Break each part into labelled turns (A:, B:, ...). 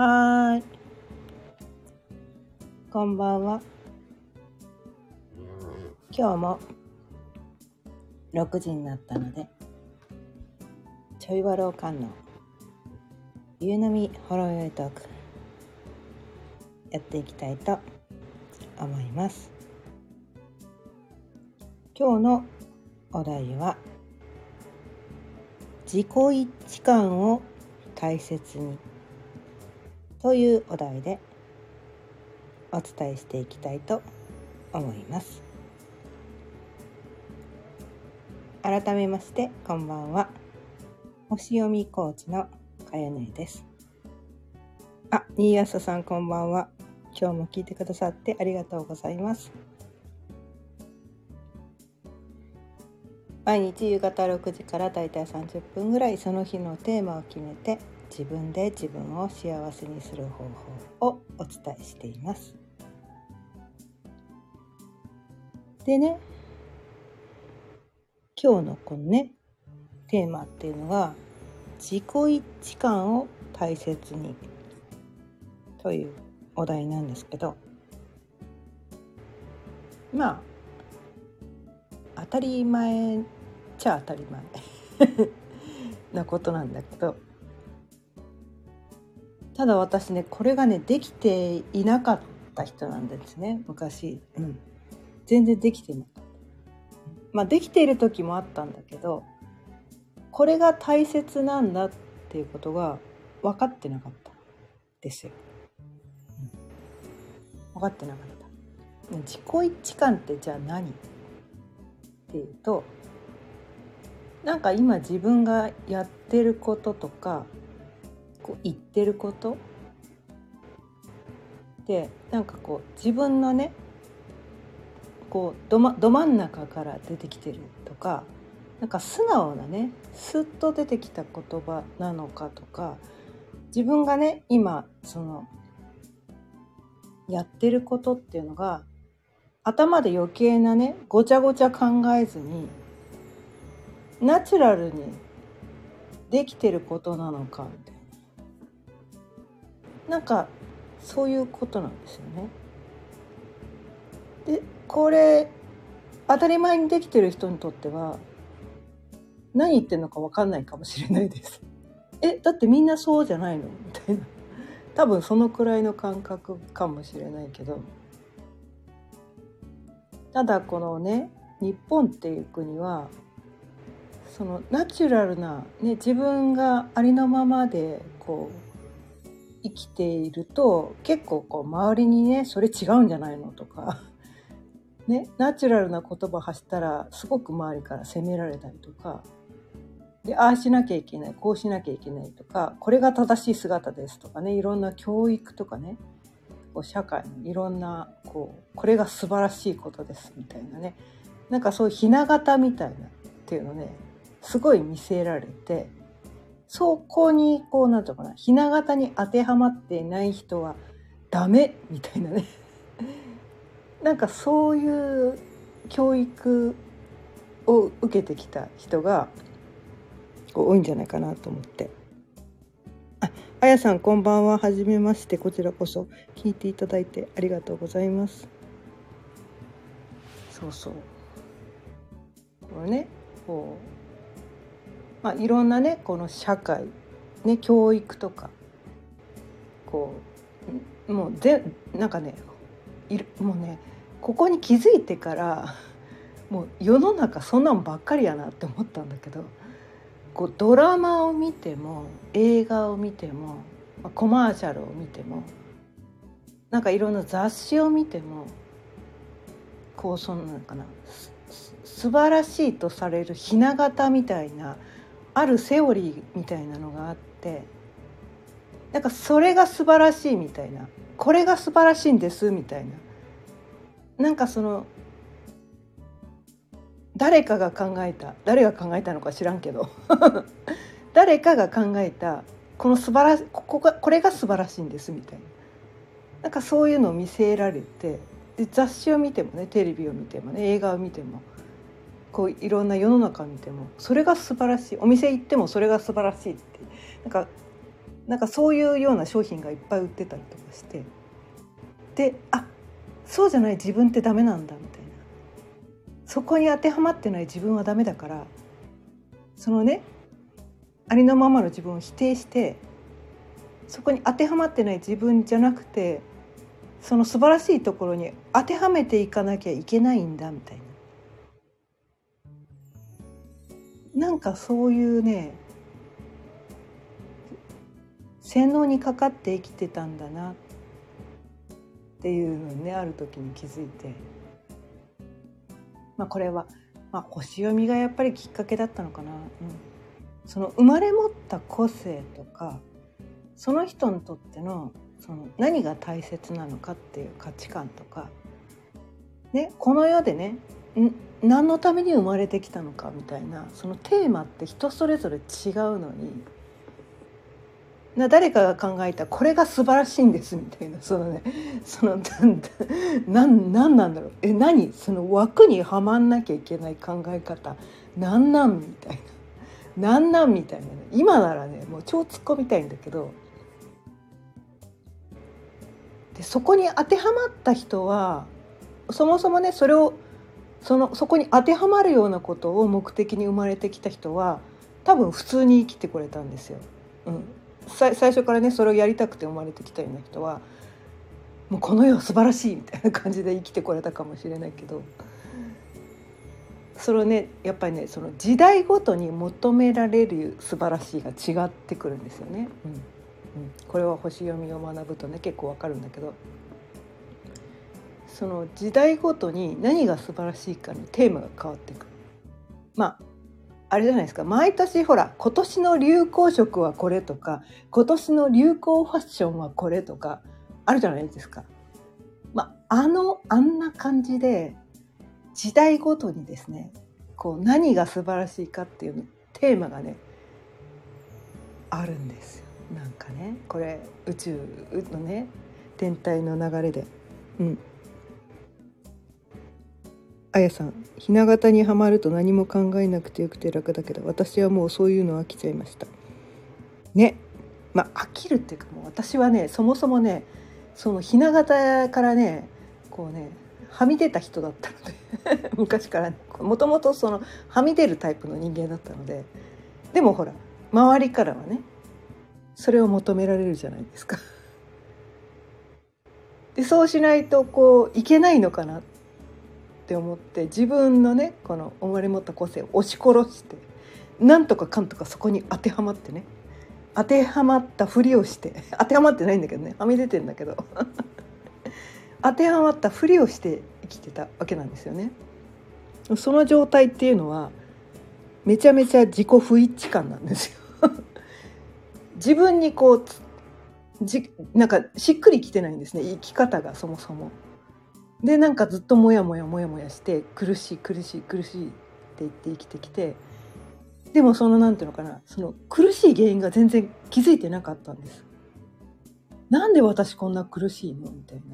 A: はーい。こんばんは。今日も6時になったので、ちょいわろうかんの夕飲みほろ酔いトークやっていきたいと思います。今日のお題は自己一致感を大切にというお題でお伝えしていきたいと思います。改めましてこんばんは。星読みコーチのかやねです。あ、新安さんこんばんは。今日も聞いてくださってありがとうございます。毎日夕方6時からだいたい30分ぐらいその日のテーマを決めて自分で自分を幸せにする方法をお伝えしています。でね今日のこのねテーマっていうのが自己一致感を大切にというお題なんですけどまあ当たり前っちゃ当たり前 なことなんだけどただ私ねこれがねできていなかった人なんですね。昔、うん、全然できてなかった。まあできている時もあったんだけどこれが大切なんだっていうことが分かってなかったですよ、分かってなかった。自己一致感ってじゃあ何？っていうとなんか今自分がやってることとかこう言ってること？でなんかこう自分のねこうど,、ま、ど真ん中から出てきてるとかなんか素直なねスッと出てきた言葉なのかとか自分がね今そのやってることっていうのが頭で余計なねごちゃごちゃ考えずにナチュラルにできてることなのかみたいな。なんかそういうことなんですよね。でこれ当たり前にできてる人にとっては何言ってんのか分かんないかもしれないです。えだってみんなそうじゃないの？みたいな多分そのくらいの感覚かもしれないけどただこのね日本っていう国はそのナチュラルな、ね、自分がありのままでこう生きていると結構こう周りにねそれ違うんじゃないのとか、ね、ナチュラルな言葉発したらすごく周りから責められたりとかでああしなきゃいけないこうしなきゃいけないとかこれが正しい姿ですとかねいろんな教育とかねこう社会のいろんなこうこれが素晴らしいことですみたいなねなんかそういうひな形みたいなっていうのねすごい見せられてそこにこうなんていうかなひな形に当てはまっていない人はダメみたいなね なんかそういう教育を受けてきた人が多いんじゃないかなと思って。あ、あやさんこんばんは。はじめまして。こちらこそ聞いていただいてありがとうございます。そうそう。これね、こう、まあいろんなね、この社会、ね、教育とか、こう、もうぜなんかね、いるもうね、ここに気づいてから、もう世の中そんなんばっかりやなって思ったんだけど。こうドラマを見ても映画を見てもコマーシャルを見てもなんかいろんな雑誌を見てもこうそのなんかな素晴らしいとされるひな形みたいなあるセオリーみたいなのがあってなんかそれが素晴らしいみたいなこれが素晴らしいんですみたいな。なんかその誰かが考えた誰が考えたのか知らんけど 誰かが考えたこの素晴らしここがこれが素晴らしいんですみたいな。なんかそういうのを見せられてで雑誌を見てもねテレビを見てもね映画を見てもこういろんな世の中見てもそれが素晴らしい。お店行ってもそれが素晴らしいって。なんかなんかそういうような商品がいっぱい売ってたりとかして。であそうじゃない自分ってダメなんだみたいな。そこに当てはまってない自分はダメだからそのねありのままの自分を否定してそこに当てはまってない自分じゃなくてその素晴らしいところに当てはめていかなきゃいけないんだみたいな。なんかそういうね洗脳にかかって生きてたんだなっていうのねある時に気づいて。まあこれは、まあ、星読みがやっぱりきっかけだったのかな、うん、その生まれ持った個性とかその人にとってのその何が大切なのかっていう価値観とか、ね、この世でね何のために生まれてきたのかみたいなそのテーマって人それぞれ違うのにな誰かが考えたこれが素晴らしいんですみたいなそのねその なんなんなんだろう。え何？その枠にはまんなきゃいけない考え方。なんなんみたいな。なんなんみたいな。ね今ならねもう超突っ込みたいんだけど。でそこに当てはまった人はそもそもねそれをそのそこに当てはまるようなことを目的に生まれてきた人は多分普通に生きてこれたんですよ。うん、最初からねそれをやりたくて生まれてきたような人はもうこの世は素晴らしいみたいな感じで生きてこれたかもしれないけどそれをねやっぱりねその時代ごとに求められる素晴らしいが違ってくるんですよね。うんうん、これは星読みを学ぶとね結構わかるんだけどその時代ごとに何が素晴らしいかのテーマが変わっていく。まああれじゃないですか毎年ほら今年の流行色はこれとか今年の流行ファッションはこれとかあるじゃないですか。まあ、あのあんな感じで時代ごとにですねこう何が素晴らしいかっていうテーマがねあるんですよ。なんかねこれ宇宙のね天体の流れで。うんあやさんひな形にはまると何も考えなくてよくて楽だけど私はもうそういうの飽きちゃいました。ね。まあ飽きるっていうかもう私はねそもそもねそのひな形からねこうねはみ出た人だったので 昔からもともとそのはみ出るタイプの人間だったのででもほら周りからはねそれを求められるじゃないですか。でそうしないとこういけないのかなっって思って自分のねこの生まれ持った個性を押し殺してなんとかかんとかそこに当てはまってね当てはまったふりをして 当てはまってないんだけどねはみ出てんだけど 当てはまったふりをして生きてたわけなんですよね。その状態っていうのはめちゃめちゃ自己不一致感なんですよ。自分にこうじなんかしっくりきてないんですね生き方がそもそも。でなんかずっとモヤモヤモヤモヤして苦しい苦しい苦しいって言って生きてきてでもそのなんていうのかなその苦しい原因が全然気づいてなかったんです。なんで私こんな苦しいの？みたいな。い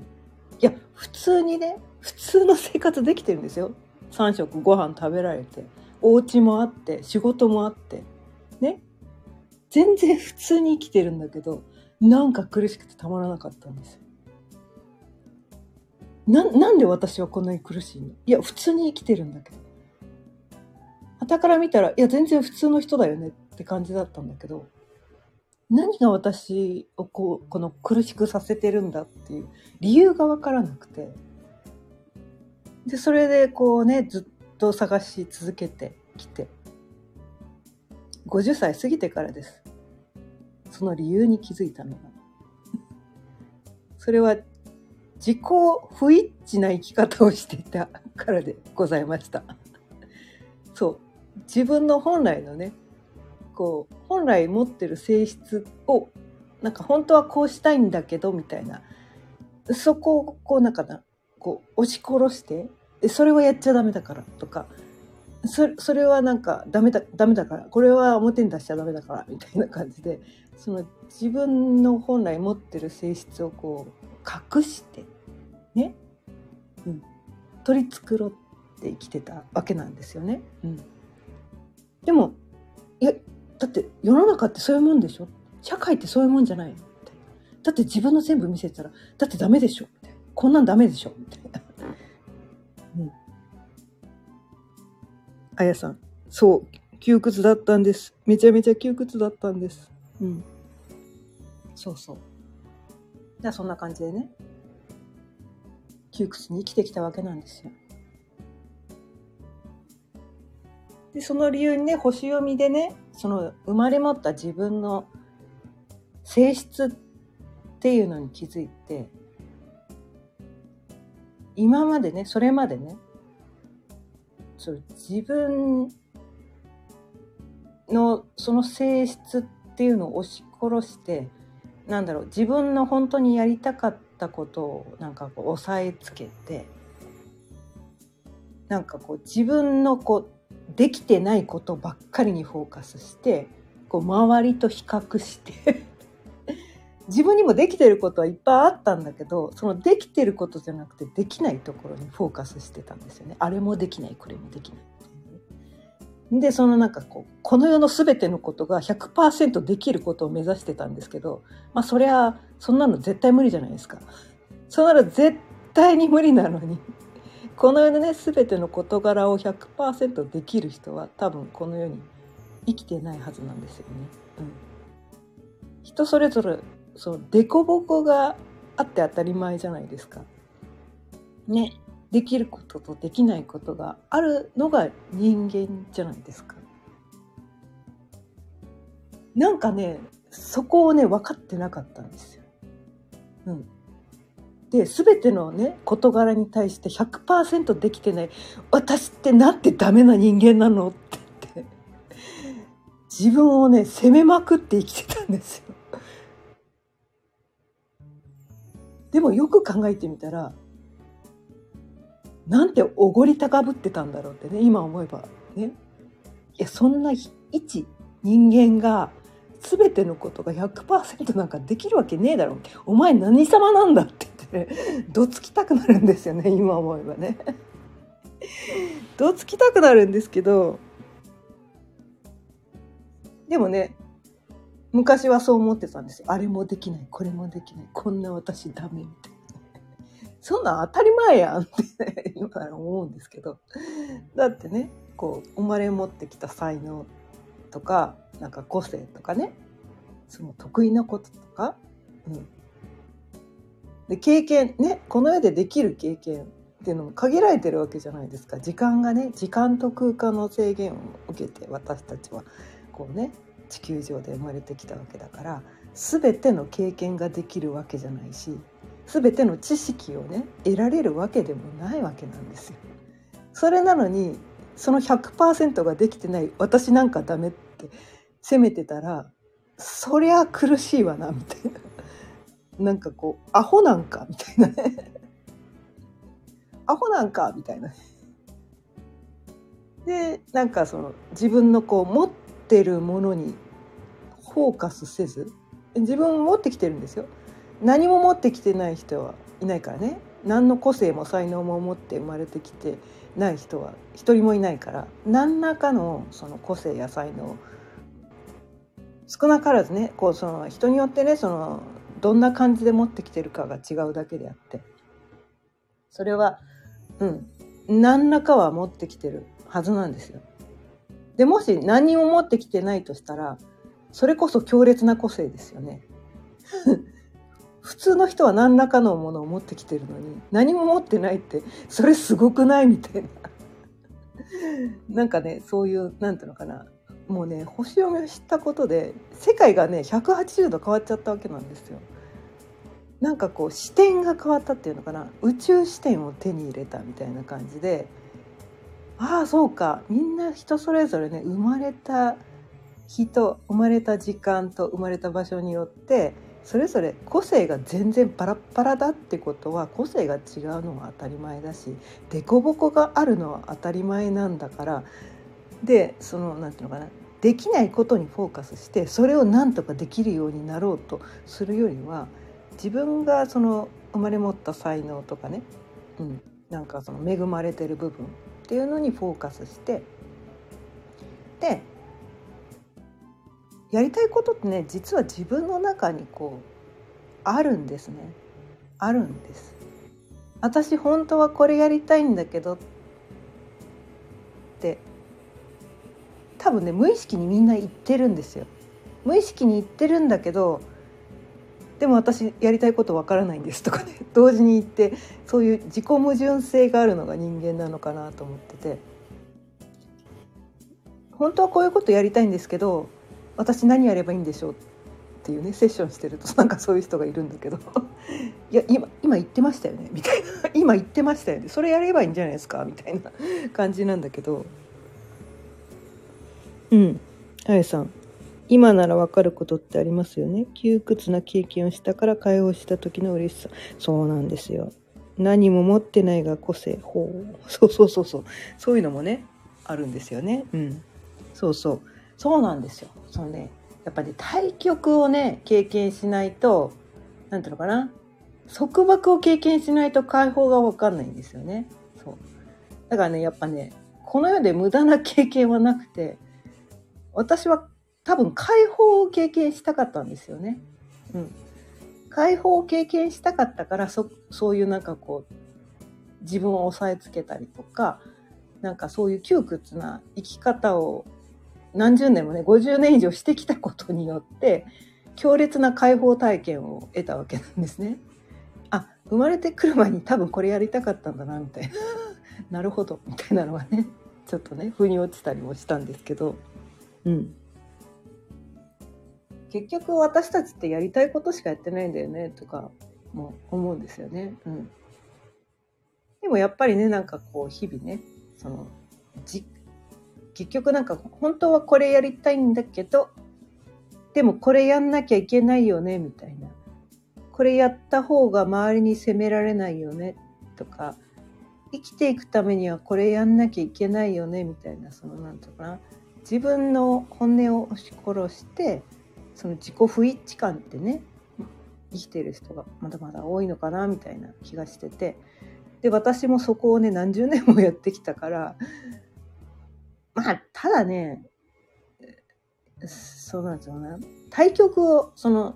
A: や普通にね普通の生活できてるんですよ。3食ご飯食べられてお家もあって仕事もあってね全然普通に生きてるんだけどなんか苦しくてたまらなかったんですよ。ななんで私はこんなに苦しいの？いや普通に生きてるんだけど。傍から見たらいや全然普通の人だよねって感じだったんだけど。何が私をこうこの苦しくさせてるんだっていう理由が分からなくて。でそれでこうねずっと探し続けてきて。50歳過ぎてからです。その理由に気づいたのが。それは自己不一致な生き方をしていたからでございました。そう。自分の本来のねこう本来持ってる性質をなんか本当はこうしたいんだけどみたいな。そこをこうなんかなこう押し殺してそれはやっちゃダメだからとか。それそれはなんかダメだダメだからこれは表に出しちゃダメだからみたいな感じでその自分の本来持ってる性質をこう隠してね、うん、取り繕って生きてたわけなんですよね。うん、でもいやだって世の中ってそういうもんでしょ？社会ってそういうもんじゃないの？だって自分の全部見せたらだってダメでしょ？みたいなこんなんダメでしょ？みたいな。うん。あやさんそう窮屈だったんですめちゃめちゃ窮屈だったんです。うん。そうそう。じゃあそんな感じでね窮屈に生きてきたわけなんですよ。でその理由にね星読みでねその生まれ持った自分の性質っていうのに気づいて今までねそれまでねそう自分のその性質っていうのを押し殺してなんだろう自分の本当にやりたかったことをなんかこう押さえつけてなんかこう自分のこうできてないことばっかりにフォーカスしてこう周りと比較して 自分にもできてることはいっぱいあったんだけどそのできてることじゃなくてできないところにフォーカスしてたんですよね。あれもできないこれもできないでそのなんかこうこの世の全てのことが100%できることを目指してたんですけどまあそりゃそんなの絶対無理じゃないですかそんなの絶対に無理なのに この世のね全ての事柄を100%できる人は多分この世に生きてないはずなんですよね。うん、人それぞれそう凸凹があって当たり前じゃないですか。ねできることとできないことがあるのが人間じゃないですか。なんかねそこをね分かってなかったんですよ。うん、で全てのね事柄に対して100%できてない私ってなんてダメな人間なのって言って自分をね責めまくって生きてたんですよ。でもよく考えてみたらなんておごり高ぶってたんだろうってね今思えばねいやそんな一人間が全てのことが100%なんかできるわけねえだろ。お前何様なんだって言ってねどつきたくなるんですよね今思えばね。どつきたくなるんですけどでもね昔はそう思ってたんですよ。あれもできないこれもできないこんな私ダメみたいな。そんなん当たり前やんって、ね、今から思うんですけど。だってねこう生まれ持ってきた才能とかなんか個性とかねその得意なこととか、うん、で経験ねこの世でできる経験っていうのも限られてるわけじゃないですか。時間がね時間と空間の制限を受けて私たちはこうね地球上で生まれてきたわけだから全ての経験ができるわけじゃないし全ての知識をね得られるわけでもないわけなんですよ。それなのにその100%ができてない私なんかダメって責めてたらそりゃ苦しいわなみたいな。なんかこうアホなんかみたいなね。アホなんかみたいなでなんかその自分のこう持ってるものにフォーカスせず自分持ってきてるんですよ。何も持ってきてない人はいないからね。何の個性も才能も持って生まれてきてない人は一人もいないから何らかのその個性や才能少なからずねこうその人によってねそのどんな感じで持ってきてるかが違うだけであってそれはうん何らかは持ってきてるはずなんですよ。でもし何も持ってきてないとしたらそれこそ強烈な個性ですよね。普通の人は何らかのものを持ってきてるのに何も持ってないってそれすごくないみたいななんかねそういうなんていうのかなもうね星読みを知ったことで世界がね180度変わっちゃったわけなんですよ。なんかこう視点が変わったっていうのかな宇宙視点を手に入れたみたいな感じでああそうかみんな人それぞれね生まれた人生まれた時間と生まれた場所によってそれぞれ個性が全然バラッバラだってことは個性が違うのは当たり前だし凸凹があるのは当たり前なんだからでその何て言うのかなできないことにフォーカスしてそれを何とかできるようになろうとするよりは自分がその生まれ持った才能とかね、うん、なんかその恵まれてる部分っていうのにフォーカスしてでやりたいことってね実は自分の中にこうあるんですね。あるんです。私本当はこれやりたいんだけどって多分ね無意識にみんな言ってるんですよ。無意識に言ってるんだけどでも私やりたいことわからないんですとかね 同時に言ってそういう自己矛盾性があるのが人間なのかなと思ってて。本当はこういうことやりたいんですけど私何やればいいんでしょうっていうねセッションしてると なんかそういう人がいるんだけど。いや今今言ってましたよねみたいな。今言ってましたよね。それやればいいんじゃないですかみたいな感じなんだけど。うん。あやさん。今なら分かることってありますよね。窮屈な経験をしたから解放した時の嬉しさ。そうなんですよ。何も持ってないが個性。ほう。そうそうそうそう。そういうのもねあるんですよね。うん。そうそう。そうなんですよ。そうね。やっぱり対局をね経験しないと何ていうのかな。束縛を経験しないと解放が分かんないんですよね。そう。だからねやっぱねこの世で無駄な経験はなくて私は多分解放を経験したかったんですよね。うん、解放を経験したかったからそそういうなんかこう自分を押さえつけたりとかなんかそういう窮屈な生き方を何十年もね50年以上してきたことによって強烈な解放体験を得たわけなんですね。あ生まれてくる前に多分これやりたかったんだなみたいな なるほどみたいなのがねちょっとね腑に落ちたりもしたんですけどうん。結局私たちってやりたいことしかやってないんだよねとかも思うんですよね。うん、でもやっぱりねなんかこう日々ねそのじ結局なんか本当はこれやりたいんだけどでもこれやんなきゃいけないよねみたいな。これやった方が周りに責められないよねとか生きていくためにはこれやんなきゃいけないよねみたいなそのなんとかな。自分の本音を押し殺してその自己不一致感ってね生きてる人がまだまだ多いのかなみたいな気がしててで私もそこをね何十年もやってきたからまあただねそうなんですよね。対局をその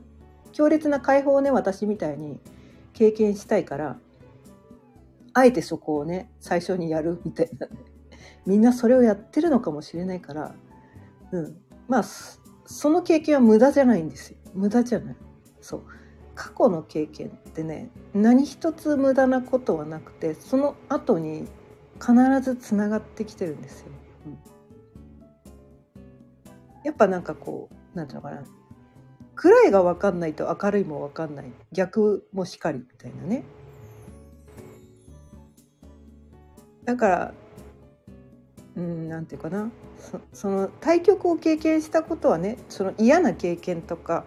A: 強烈な解放をね私みたいに経験したいからあえてそこをね最初にやるみたいな、ね、みんなそれをやってるのかもしれないから、うん、まあその経験は無駄じゃないんですよ。無駄じゃない。そう。過去の経験ってね何一つ無駄なことはなくてその後に必ずつながってきてるんですよ、うん、やっぱなんかこう何ていうのかな。暗いが分かんないと明るいも分かんない。逆もしかりみたいなね。だからうんなんていうかな。その対局を経験したことはねその嫌な経験とか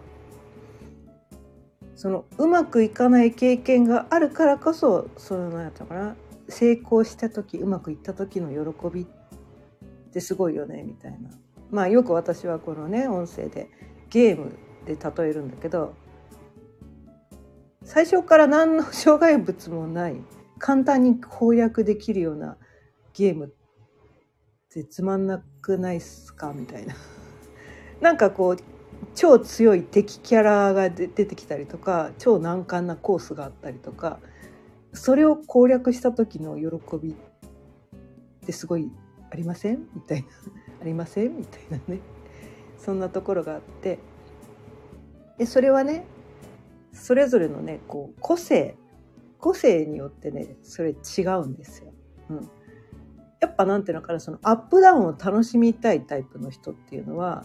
A: そのうまくいかない経験があるからこそその何やったかな。成功した時うまくいった時の喜びってすごいよねみたいな。まあよく私はこのね音声でゲームで例えるんだけど最初から何の障害物もない簡単に攻略できるようなゲームってってつまんなくないっすか？みたいな。なんかこう超強い敵キャラが出てきたりとか超難関なコースがあったりとかそれを攻略した時の喜びってすごいありません？みたいな。ありません？みたいなね。そんなところがあって。でそれはねそれぞれのねこう個性。個性によってねそれ違うんですよ。うん。やっぱなんていうのかなそのアップダウンを楽しみたいタイプの人っていうのは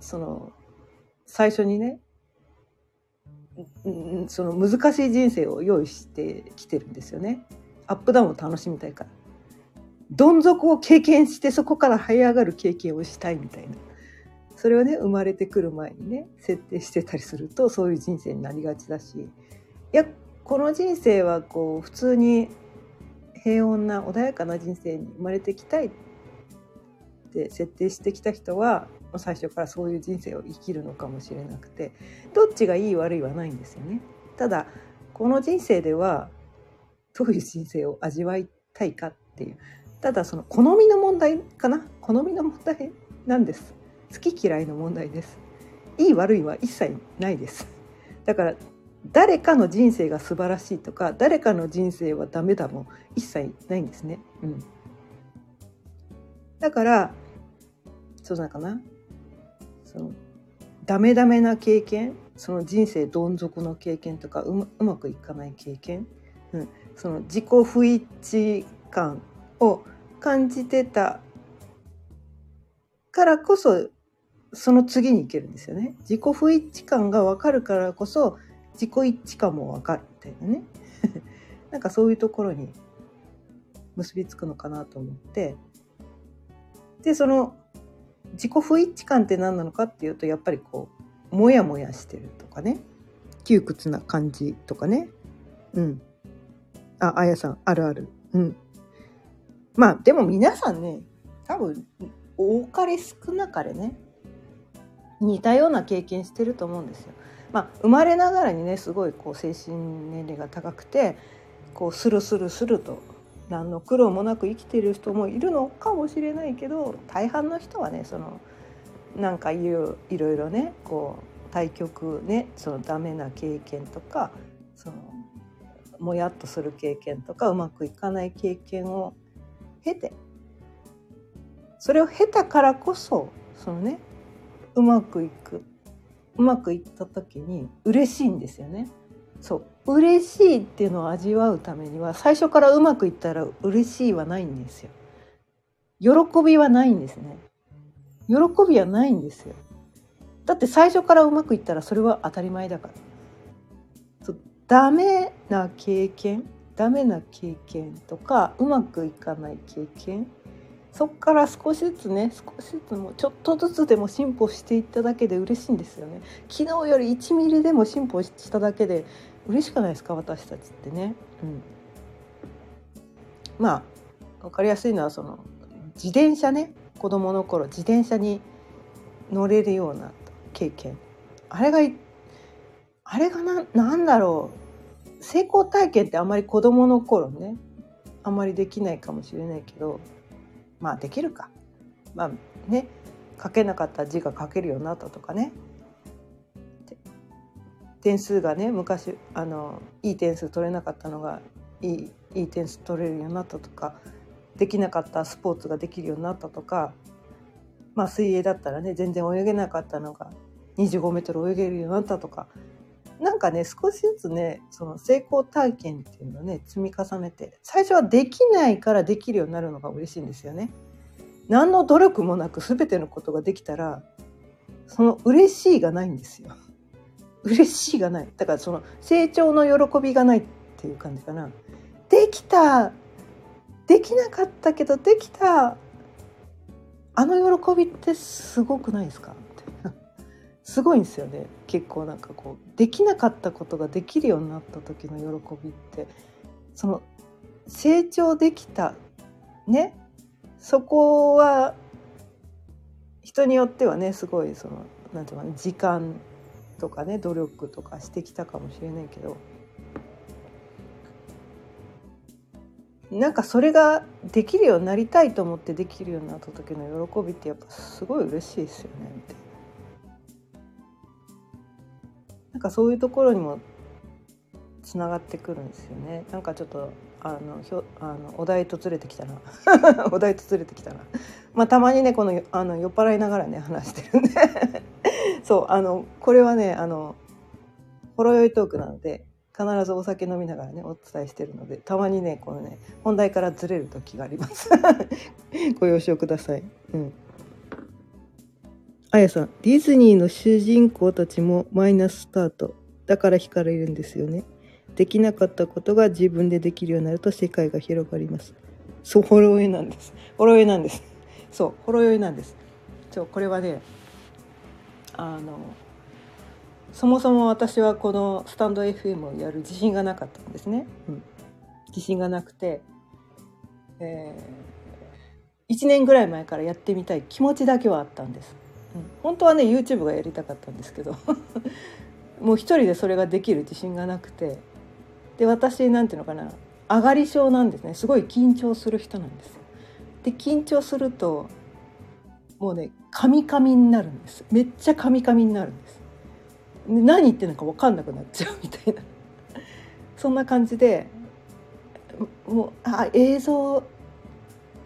A: その最初にねその難しい人生を用意してきてるんですよね。アップダウンを楽しみたいから。どん底を経験してそこから這い上がる経験をしたいみたいな。それをね生まれてくる前にね設定してたりするとそういう人生になりがちだしいやこの人生はこう普通に平穏な穏やかな人生に生まれてきたいって設定してきた人は最初からそういう人生を生きるのかもしれなくてどっちがいい悪いはないんですよね。ただこの人生ではどういう人生を味わいたいかっていうただその好みの問題かな？好みの問題なんです。好き嫌いの問題です。いい悪いは一切ないです。だから誰かの人生が素晴らしいとか誰かの人生はダメだも一切ないんですね。うん、だからそうなかなそのダメダメな経験その人生どん底の経験とかうまうまくいかない経験、うん、その自己不一致感を感じてたからこそその次に行けるんですよね。自己不一致感が分かるからこそ自己一致感も分かるみたいなね。なんかそういうところに結びつくのかなと思って。でその自己不一致感って何なのかっていうとやっぱりこうモヤモヤしてるとかね。窮屈な感じとかね。うん。ああやさんあるある。うん。まあでも皆さんね多分多かれ少なかれね似たような経験してると思うんですよ。まあ、生まれながらにねすごいこう精神年齢が高くてこうスルスルスルと何の苦労もなく生きてる人もいるのかもしれないけど大半の人はねそのなんかいろいろねこう対局ねそのダメな経験とかそのもやっとする経験とかうまくいかない経験を経てそれを経たからこそそのねうまくいく。うまくいった時に嬉しいんですよね。そう嬉しいっていうのを味わうためには最初からうまくいったら嬉しいはないんですよ。喜びはないんですね。喜びはないんですよ。だって最初からうまくいったらそれは当たり前だから。そうダメな経験ダメな経験とかうまくいかない経験そこから少しずつね少しずつもちょっとずつでも進歩していっただけで嬉しいんですよね。昨日より1ミリでも進歩しただけで嬉しくないですか私たちってね、うん、まあ分かりやすいのはその自転車ね。子供の頃自転車に乗れるような経験。あれがあれがななんだろう。成功体験ってあんまり子供の頃ねあんまりできないかもしれないけどまあできるか。まあね書けなかった字が書けるようになったとかね。点数がね昔あのいい点数取れなかったのがいいいい点数取れるようになったとかできなかったスポーツができるようになったとかまあ水泳だったらね全然泳げなかったのが25メートル泳げるようになったとかなんかね少しずつねその成功体験っていうのをね積み重ねて最初はできないからできるようになるのが嬉しいんですよね。何の努力もなく全てのことができたらその嬉しいがないんですよ。嬉しいがないだからその成長の喜びがないっていう感じかな。できたできなかったけどできたあの喜びってすごくないですか？すごいんですよね。結構なんかこうできなかったことができるようになった時の喜びって。その成長できたね。そこは人によってはねすごいそのなんていうかね時間とかね努力とかしてきたかもしれないけど。なんかそれができるようになりたいと思ってできるようになった時の喜びってやっぱすごい嬉しいですよねみたいな。なんかそういうところにもつながってくるんですよね。なんかちょっとあのひょあのお題とずれてきたな。お題とずれてきたな。まあたまにねこのあの酔っ払いながらね話してるんで。そうあのこれはねあのほろ酔いトークなので必ずお酒飲みながらねお伝えしてるのでたまにねこのね本題からずれる時があります。ご了承ください。うん。あやさん、ディズニーの主人公たちもマイナススタート。だから惹かれるんですよね。できなかったことが自分でできるようになると世界が広がります。そう、ほろ酔いなんです。ほろ酔いなんです。そう、ほろ酔いなんです。そう、これはね、あの、そもそも私はこのスタンド FM をやる自信がなかったんですね。うん、自信がなくて、えー、1年ぐらい前からやってみたい気持ちだけはあったんです。本当はね YouTube がやりたかったんですけど もう一人でそれができる自信がなくてで私なんていうのかな上がり症なんですね。すごい緊張する人なんですで緊張するともうねカミカミになるんです。めっちゃカミカミになるんです。何言ってるのか分かんなくなっちゃうみたいな。そんな感じでもうあ映像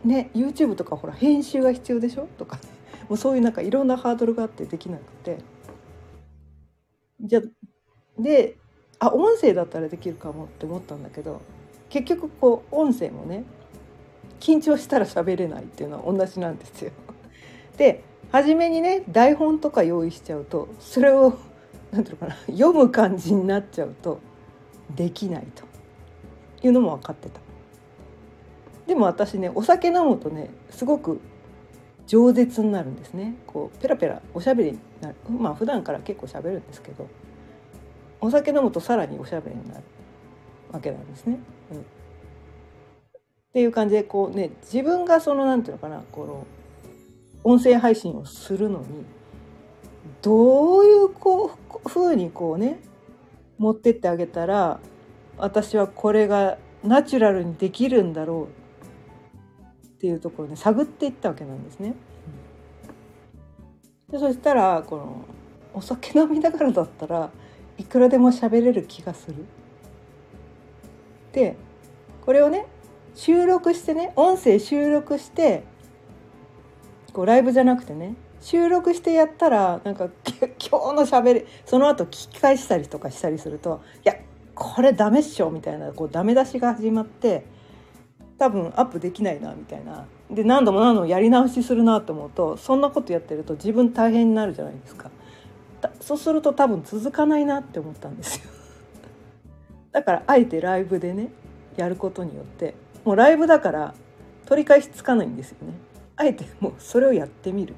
A: ね YouTube とかほら編集が必要でしょ？とか、うそういうなんかいろんなハードルがあってできなくてじゃであ音声だったらできるかもって思ったんだけど結局こう音声もね緊張したら喋れないっていうのは同じなんですよ。で初めにね台本とか用意しちゃうとそれを何ていうのかな読む感じになっちゃうとできないというのも分かってた。でも私ねお酒飲むとねすごく饒舌になるんですね。こうペラペラおしゃべりになる。まあ普段から結構しゃべるんですけどお酒飲むとさらにおしゃべりになる。わけなんですね。うん、っていう感じでこうね自分がその何て言うのかなこの音声配信をするのにどういうこう風にこうね持ってってあげたら私はこれがナチュラルにできるんだろうっていうところで探っていったわけなんですね。でそしたらこのお酒飲みながらだったらいくらでも喋れる気がする。でこれをね収録してね音声収録してこうライブじゃなくてね収録してやったらなんか 今日のしゃべりその後聞き返したりとかしたりするといやこれダメっしょみたいなこうダメ出しが始まって多分アップできないなみたいな。で何度も何度もやり直しするなと思うとそんなことやってると自分大変になるじゃないですか。そうすると多分続かないなって思ったんですよ。だからあえてライブでねやることによってもうライブだから取り返しつかないんですよね。あえてもうそれをやってみる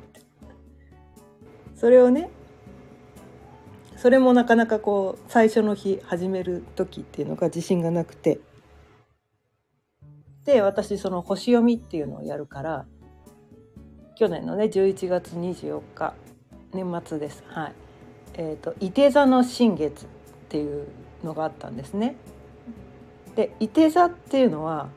A: それをねそれもなかなかこう最初の日始める時っていうのが自信がなくて。で私その星読みっていうのをやるから去年のね11月24日年末です。はい。えっ、ー、と伊手座の新月っていうのがあったんですね。で伊手座っていうのは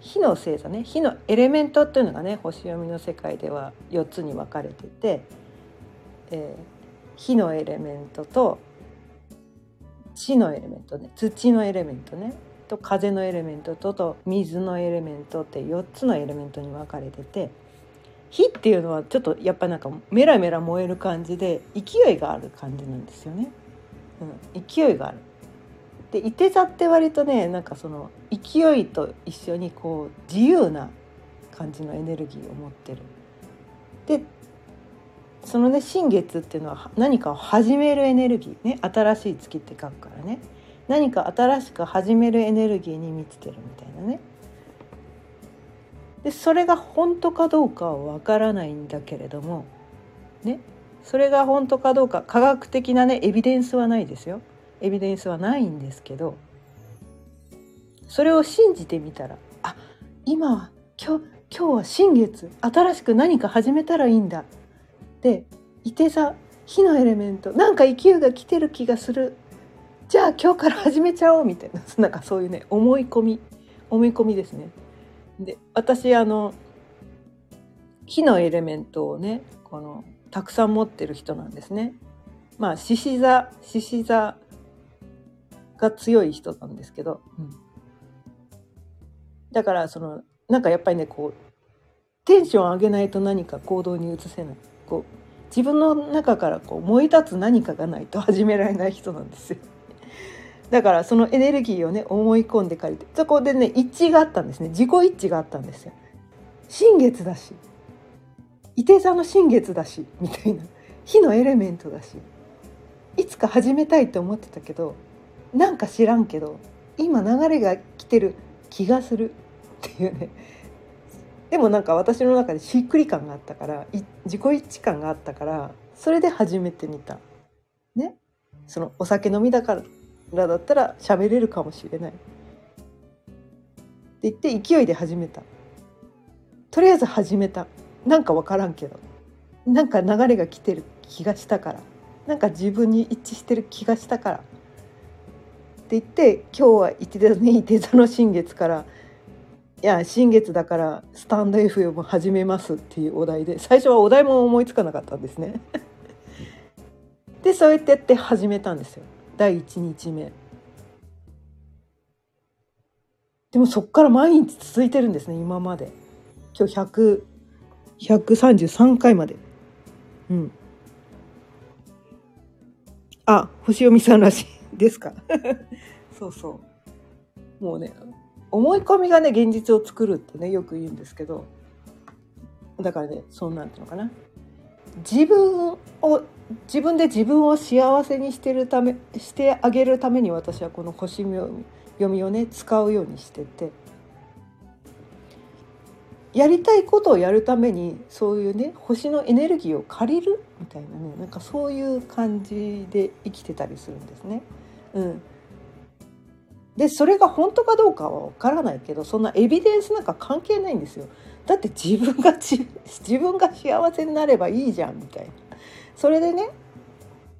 A: 火の星座ね。火のエレメントっていうのがね星読みの世界では4つに分かれてて、えー、火のエレメントと地のエレメントね。土のエレメントね。と風のエレメントとと水のエレメントって4つのエレメントに分かれてて火っていうのはちょっとやっぱなんかメラメラ燃える感じで勢いがある感じなんですよね。うん、勢いがある。でいて座って割とねなんかその勢いと一緒にこう自由な感じのエネルギーを持ってる。でそのね新月っていうのは何かを始めるエネルギーね新しい月って書くからね何か新しく始めるエネルギーに満ちてるみたいなね。でそれが本当かどうかはわからないんだけれどもね。それが本当かどうか科学的なねエビデンスはないですよ。エビデンスはないんですけどそれを信じてみたらあ今は今日今日は新月新しく何か始めたらいいんだ。でいてさ火のエレメントなんか勢いが来てる気がする。じゃあ今日から始めちゃおうみたいな なんかそういうね思い込み思い込みですね。で私あの火のエレメントをねこのたくさん持ってる人なんですね。まあ獅子座獅子座が強い人なんですけど、うん、だからそのなんかやっぱりねこうテンション上げないと何か行動に移せないこう自分の中からこう燃え立つ何かがないと始められない人なんですよ。だからそのエネルギーをね思い込んで借りてそこでね一致があったんですね。自己一致があったんですよ。新月だし伊手座の新月だしみたいな。火のエレメントだしいつか始めたいって思ってたけどなんか知らんけど今流れが来てる気がするっていうね。でもなんか私の中でしっくり感があったから自己一致感があったからそれで始めてみた。ね。そのお酒飲みだから。らだったら喋れるかもしれない。って言って勢いで始めた。とりあえず始めた。なんか分からんけど。なんか流れが来てる気がしたから。なんか自分に一致してる気がしたから。って言って今日は一手座ね一手座の新月から。いや新月だからスタンド FM 始めます。っていうお題で。最初はお題も思いつかなかったんですね。でそうやってやって始めたんですよ。第1日目。でもそっから毎日続いてるんですね今まで。今日100 133回まで。うん。あ星読みさんらしいですか？そうそう。もうね思い込みがね現実を作るってねよく言うんですけど。だからねそうなんていうのかな。自分を自分で自分を幸せにしてるためしてあげるために私はこの星読みをね使うようにしててやりたいことをやるためにそういうね星のエネルギーを借りるみたいなねなんかそういう感じで生きてたりするんですね。うん、でそれが本当かどうかは分からないけどそんなエビデンスなんか関係ないんですよ。だって自分が自分が幸せになればいいじゃんみたいな。それでね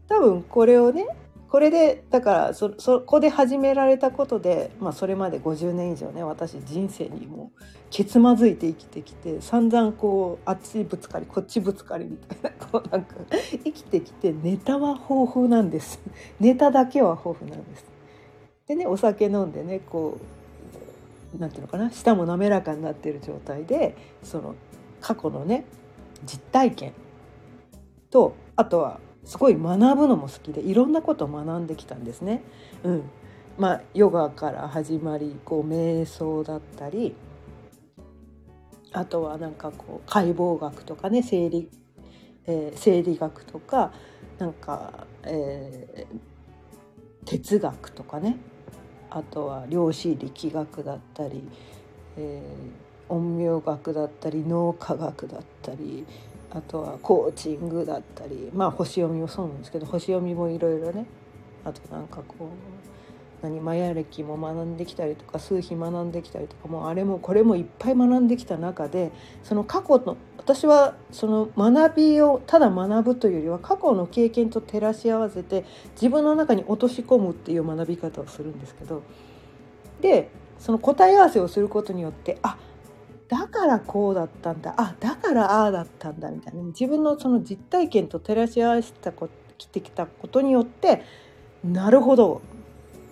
A: 多分これをねこれでだからそそこで始められたことで、まあ、それまで50年以上ね私人生にもけつまずいて生きてきて散々こうあっちぶつかりこっちぶつかりみたいな こうなんか生きてきてネタは豊富なんです ネタだけは豊富なんです。でねお酒飲んでねこうなんていうのかな舌も滑らかになってる状態でその過去のね実体験とあとはすごい学ぶのも好きでいろんなことを学んできたんですね。うん、まあヨガから始まりこう瞑想だったりあとはなんかこう解剖学とかね生理、えー、生理学とかなんか、えー、哲学とかねあとは量子力学だったり、えー、陰陽学だったり脳科学だったりあとはコーチングだったりまあ星読みもそうなんですけど星読みもいろいろねあとなんかこう何マヤ歴も学んできたりとか数秘学んできたりとかもうあれもこれもいっぱい学んできた中でその過去の私はその学びをただ学ぶというよりは過去の経験と照らし合わせて自分の中に落とし込むっていう学び方をするんですけどでその答え合わせをすることによってあだからこうだったんだ。あだからああだったんだみたいな。自分のその実体験と照らし合わせたこきてきたことによってなるほど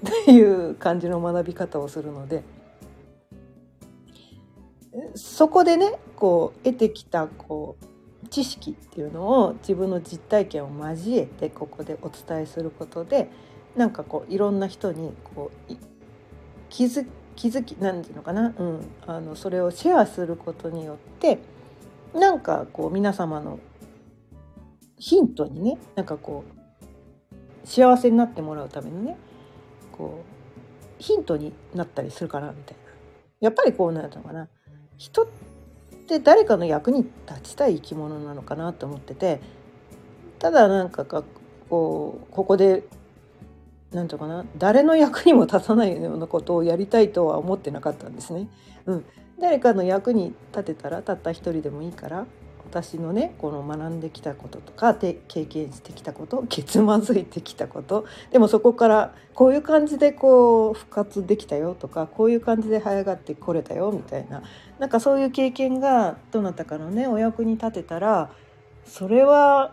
A: っていう感じの学び方をするので。そこでねこう得てきたこう知識っていうのを自分の実体験を交えてここでお伝えすることでなんかこういろんな人にこう気づ気づき何て言うのかな、うん、あのそれをシェアすることによってなんかこう皆様のヒントにねなんかこう幸せになってもらうためにねこうヒントになったりするかなみたいな。やっぱりこうなるのかな。人って誰かの役に立ちたい生き物なのかなと思っててただなんかこうここで何て言うかな誰の役にも立たないようなことをやりたいとは思ってなかったんですね。うん、誰かの役に立てたらたった一人でもいいから私のねこの学んできたこととか経験してきたことけつまずいてきたことでもそこからこういう感じでこう復活できたよとかこういう感じで這い上がってこれたよみたいななんかそういう経験がどなたかのねお役に立てたらそれは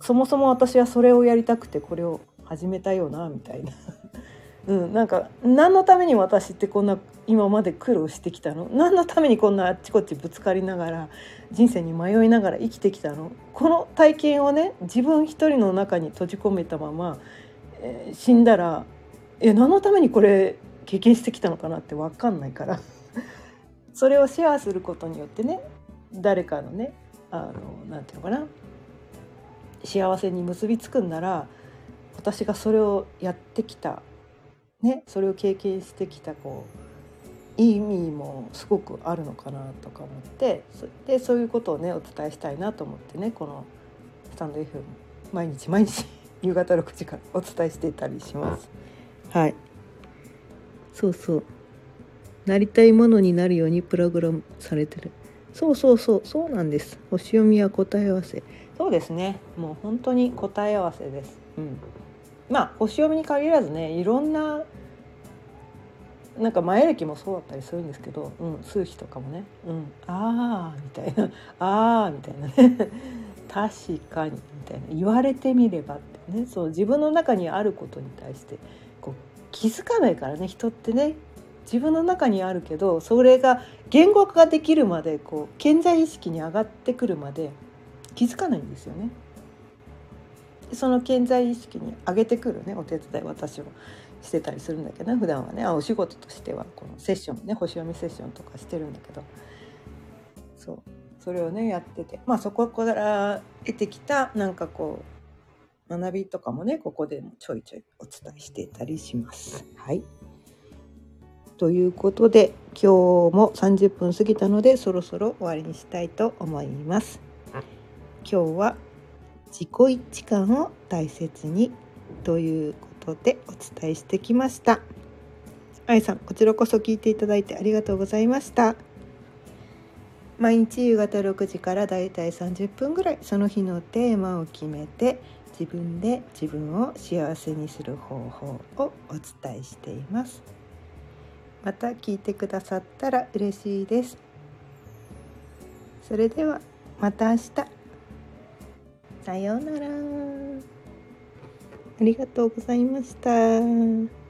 A: そもそも私はそれをやりたくてこれを始めたよなみたいな。うん、なんか何のために私ってこんな今まで苦労してきたの？何のためにこんなあっちこっちぶつかりながら人生に迷いながら生きてきたの？この体験をね自分一人の中に閉じ込めたまま、えー、死んだらえ何のためにこれ経験してきたのかな？って分かんないから。それをシェアすることによってね誰かのねあのなんていうのかな？幸せに結びつくんなら私がそれをやってきた。ねそれを経験してきたこういい意味もすごくあるのかなとか思ってでそういうことをねお伝えしたいなと思ってねこのスタンド FM 毎日毎日 夕方6時からお伝えしていたりします。はい。そうそう。なりたいものになるようにプログラムされてる。そうそうそう。そうなんです。星読みは答え合わせ。そうですね。もう本当に答え合わせです。うんまあ星読みに限らずねいろんななんか前歴もそうだったりするんですけど、うん、数日とかもね「うん、ああ」みたいな「ああ」みたいなね 確かにみたいな言われてみればってねそう自分の中にあることに対してこう気づかないからね人ってね自分の中にあるけどそれが言語化ができるまでこう健在意識に上がってくるまで気づかないんですよね。その健在意識に上げてくるねお手伝い私もしてたりするんだけど、ね、普段はねあお仕事としてはこのセッションね星読みセッションとかしてるんだけどそうそれをねやっててまあそこから得てきたなんかこう学びとかもねここでもちょいちょいお伝えしていたりします。はいということで今日も30分過ぎたのでそろそろ終わりにしたいと思います。今日は自己一致感を大切にということでお伝えしてきました。あいさんこちらこそ聞いていただいてありがとうございました。毎日夕方6時からだいたい30分ぐらいその日のテーマを決めて自分で自分を幸せにする方法をお伝えしています。また聞いてくださったら嬉しいですそれではまた明日さようならありがとうございました。